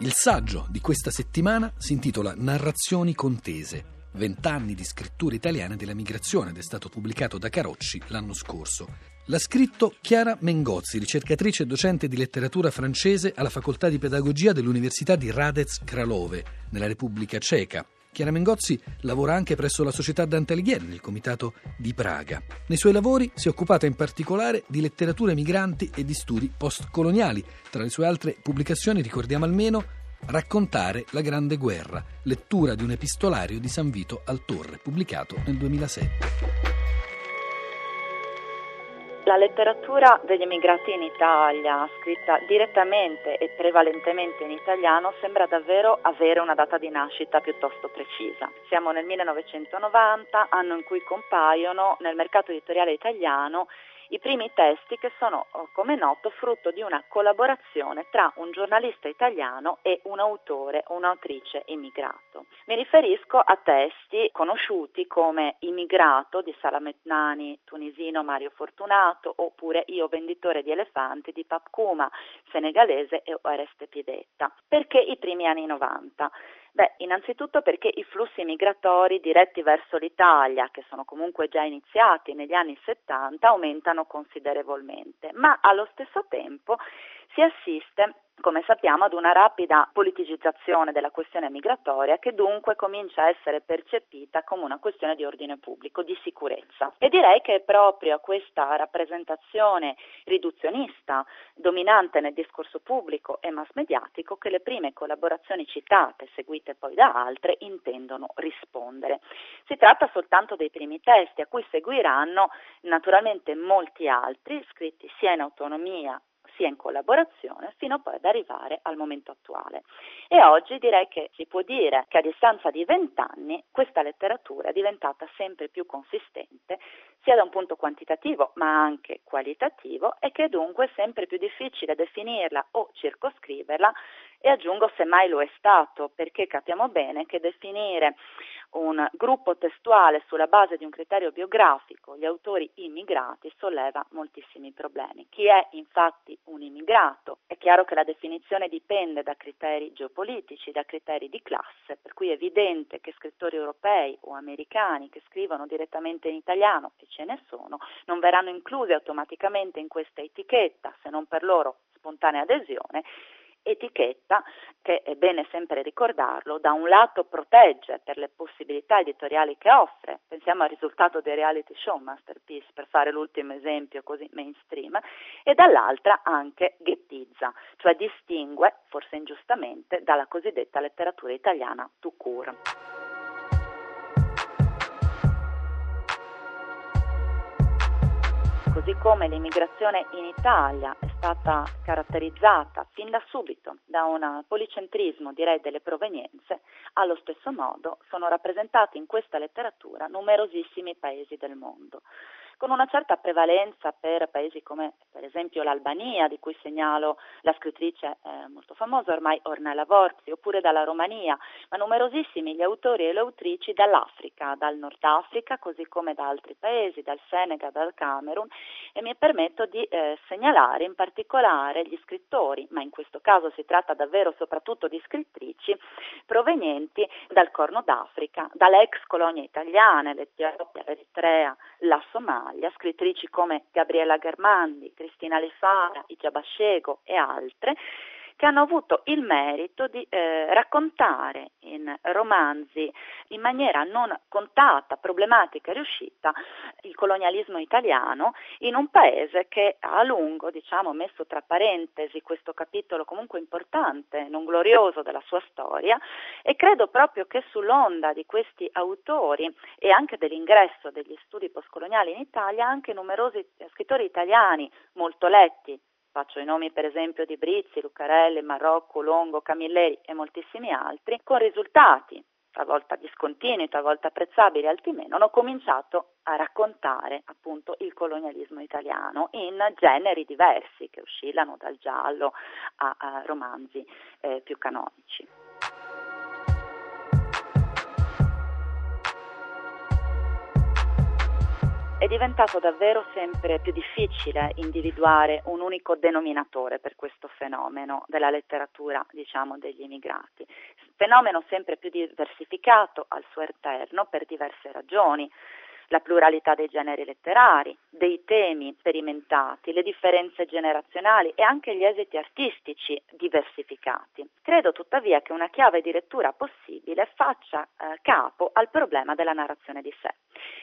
Il saggio di questa settimana si intitola Narrazioni contese. Vent'anni di scrittura italiana della migrazione ed è stato pubblicato da Carocci l'anno scorso. L'ha scritto Chiara Mengozzi, ricercatrice e docente di letteratura francese alla facoltà di pedagogia dell'Università di Radec Kralove, nella Repubblica Ceca. Chiara Mengozzi lavora anche presso la Società Dante Alighieri, nel Comitato di Praga. Nei suoi lavori si è occupata in particolare di letterature migranti e di studi postcoloniali. Tra le sue altre pubblicazioni ricordiamo almeno Raccontare la Grande Guerra, lettura di un epistolario di San Vito al Torre, pubblicato nel 2007. La letteratura degli emigrati in Italia, scritta direttamente e prevalentemente in italiano, sembra davvero avere una data di nascita piuttosto precisa. Siamo nel 1990, anno in cui compaiono nel mercato editoriale italiano i primi testi che sono, oh, come noto, frutto di una collaborazione tra un giornalista italiano e un autore o un'autrice immigrato. Mi riferisco a testi conosciuti come Immigrato di Salamet Nani, tunisino Mario Fortunato, oppure Io venditore di elefanti di Pap Kuma, senegalese e Oreste Pidetta. Perché i primi anni 90? Beh, innanzitutto perché i flussi migratori diretti verso l'Italia, che sono comunque già iniziati negli anni 70, aumentano considerevolmente, ma allo stesso tempo si assiste come sappiamo, ad una rapida politicizzazione della questione migratoria che dunque comincia a essere percepita come una questione di ordine pubblico, di sicurezza. E direi che è proprio questa rappresentazione riduzionista dominante nel discorso pubblico e mass mediatico che le prime collaborazioni citate, seguite poi da altre, intendono rispondere. Si tratta soltanto dei primi testi a cui seguiranno naturalmente molti altri, scritti sia in autonomia sia in collaborazione fino poi ad arrivare al momento attuale. E oggi direi che si può dire che a distanza di vent'anni questa letteratura è diventata sempre più consistente sia da un punto quantitativo ma anche qualitativo e che dunque è sempre più difficile definirla o circoscriverla e aggiungo se mai lo è stato perché capiamo bene che definire un gruppo testuale sulla base di un criterio biografico, gli autori immigrati, solleva moltissimi problemi. Chi è infatti un immigrato? È chiaro che la definizione dipende da criteri geopolitici, da criteri di classe, per cui è evidente che scrittori europei o americani che scrivono direttamente in italiano, e ce ne sono, non verranno inclusi automaticamente in questa etichetta, se non per loro spontanea adesione, etichetta che è bene sempre ricordarlo, da un lato protegge per le possibilità editoriali che offre, pensiamo al risultato dei reality show Masterpiece per fare l'ultimo esempio così mainstream, e dall'altra anche ghettizza, cioè distingue, forse ingiustamente, dalla cosiddetta letteratura italiana tout court. così come l'immigrazione in Italia è stata caratterizzata fin da subito da un policentrismo, direi, delle provenienze, allo stesso modo sono rappresentati in questa letteratura numerosissimi paesi del mondo con una certa prevalenza per paesi come per esempio l'Albania, di cui segnalo la scrittrice eh, molto famosa ormai Ornella Vorzi, oppure dalla Romania, ma numerosissimi gli autori e le autrici dall'Africa, dal Nord Africa, così come da altri paesi, dal Senegal, dal Camerun, e mi permetto di eh, segnalare in particolare gli scrittori, ma in questo caso si tratta davvero soprattutto di scrittrici, provenienti dal Corno d'Africa, dalle ex colonie italiane, l'Etiopia, l'Eritrea, la Somalia, Italia, scrittrici come Gabriella Germandi, Cristina Lefara, Igia Bascego e altre, che hanno avuto il merito di eh, raccontare in romanzi in maniera non contata, problematica e riuscita il colonialismo italiano in un paese che a lungo, diciamo, messo tra parentesi questo capitolo comunque importante, non glorioso della sua storia e credo proprio che sull'onda di questi autori e anche dell'ingresso degli studi postcoloniali in Italia anche numerosi scrittori italiani molto letti Faccio i nomi per esempio di Brizzi, Lucarelli, Marocco, Longo, Camilleri e moltissimi altri, con risultati talvolta discontinui, talvolta apprezzabili, altri meno, hanno cominciato a raccontare appunto il colonialismo italiano in generi diversi che oscillano dal giallo a, a romanzi eh, più canonici. Diventato davvero sempre più difficile individuare un unico denominatore per questo fenomeno della letteratura, diciamo, degli immigrati. Fenomeno sempre più diversificato al suo interno per diverse ragioni la pluralità dei generi letterari, dei temi sperimentati, le differenze generazionali e anche gli esiti artistici diversificati. Credo tuttavia che una chiave di lettura possibile faccia eh, capo al problema della narrazione di sé,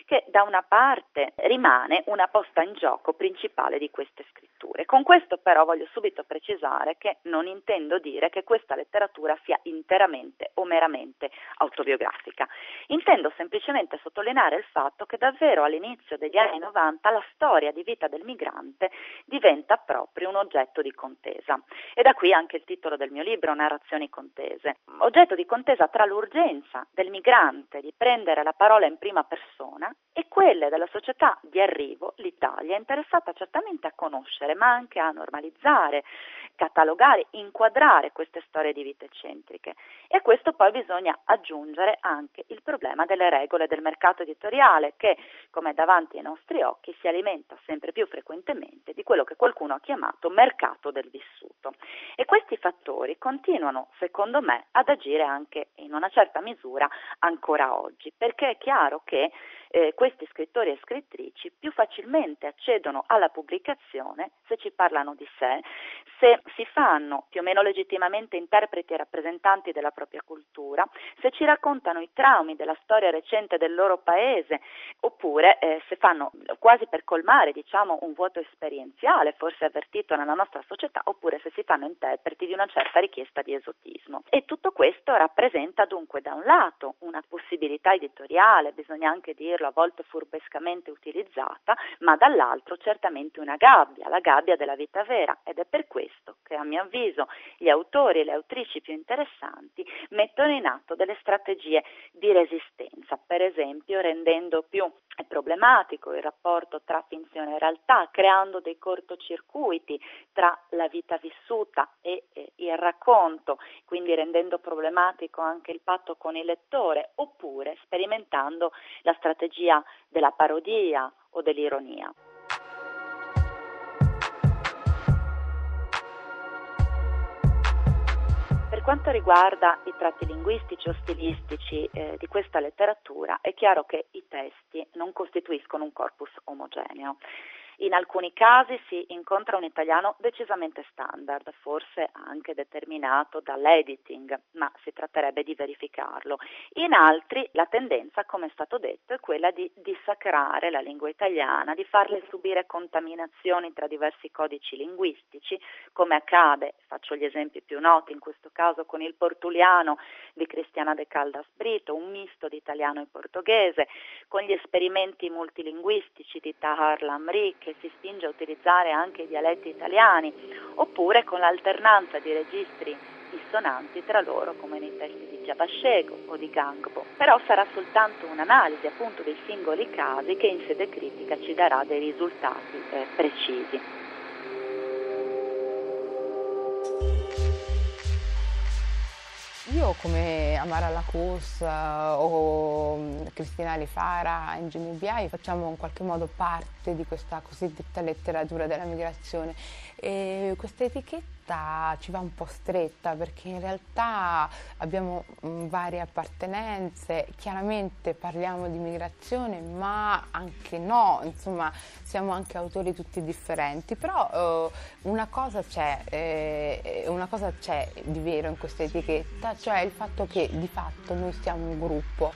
che da una parte rimane una posta in gioco principale di queste scritture. Con questo però voglio subito precisare che non intendo dire che questa letteratura sia interamente o meramente autobiografica. Intendo semplicemente sottolineare il fatto che davvero all'inizio degli anni 90 la storia di vita del migrante diventa proprio un oggetto di contesa. E da qui anche il titolo del mio libro, Narrazioni contese. Oggetto di contesa tra l'urgenza del migrante di prendere la parola in prima persona e quelle della società di arrivo, l'Italia, interessata certamente a conoscere, ma anche a normalizzare, catalogare, inquadrare queste storie di vita eccentriche. E a questo poi bisogna aggiungere anche il problema delle regole del mercato editoriale che, come è davanti ai nostri occhi, si alimenta sempre più frequentemente di quello che qualcuno ha chiamato mercato del vissuto. E questi fattori continuano, secondo me, ad agire anche in una certa misura ancora oggi, perché è chiaro che eh, questi scrittori e scrittrici più facilmente accedono alla pubblicazione se ci parlano di sé, se si fanno più o meno legittimamente interpreti e rappresentanti della propria cultura, se ci raccontano i traumi della storia recente del loro paese, oppure eh, se fanno quasi per colmare diciamo, un vuoto esperienziale, forse avvertito nella nostra società, oppure se si fanno interpreti di una certa richiesta di esotismo. E tutto questo rappresenta dunque da un lato una possibilità editoriale, bisogna anche dirlo, a volte furbescamente utilizzata, ma dall'altro certamente una gabbia, la gabbia della vita vera ed è per questo che a mio avviso gli autori e le autrici più interessanti mettono in atto delle strategie di resistenza, per esempio rendendo più problematico il rapporto tra finzione e realtà, creando dei cortocircuiti tra la vita vissuta e eh, il racconto, quindi rendendo problematico anche il patto con il lettore, oppure sperimentando la strategia della parodia o dell'ironia. Quanto riguarda i tratti linguistici o stilistici eh, di questa letteratura, è chiaro che i testi non costituiscono un corpus omogeneo. In alcuni casi si incontra un italiano decisamente standard, forse anche determinato dall'editing, ma si tratterebbe di verificarlo. In altri la tendenza, come è stato detto, è quella di dissacrare la lingua italiana, di farle subire contaminazioni tra diversi codici linguistici, come accade, faccio gli esempi più noti, in questo caso con il portuliano di Cristiana de Caldas Brito, un misto di italiano e portoghese, con gli esperimenti multilinguistici di Tahar Lamri, che si spinge a utilizzare anche i dialetti italiani, oppure con l'alternanza di registri dissonanti tra loro come nei testi di Giabascego o di Gangbo. Però sarà soltanto un'analisi appunto dei singoli casi che in sede critica ci darà dei risultati eh, precisi. Io come Amara Lacus uh, o mm, Cristina Rifara, Angie Mubiai facciamo in qualche modo parte di questa cosiddetta letteratura della migrazione. E questa etichetta realtà ci va un po' stretta perché in realtà abbiamo mm, varie appartenenze, chiaramente parliamo di migrazione ma anche no, insomma siamo anche autori tutti differenti, però eh, una, cosa c'è, eh, una cosa c'è di vero in questa etichetta, cioè il fatto che di fatto noi siamo un gruppo.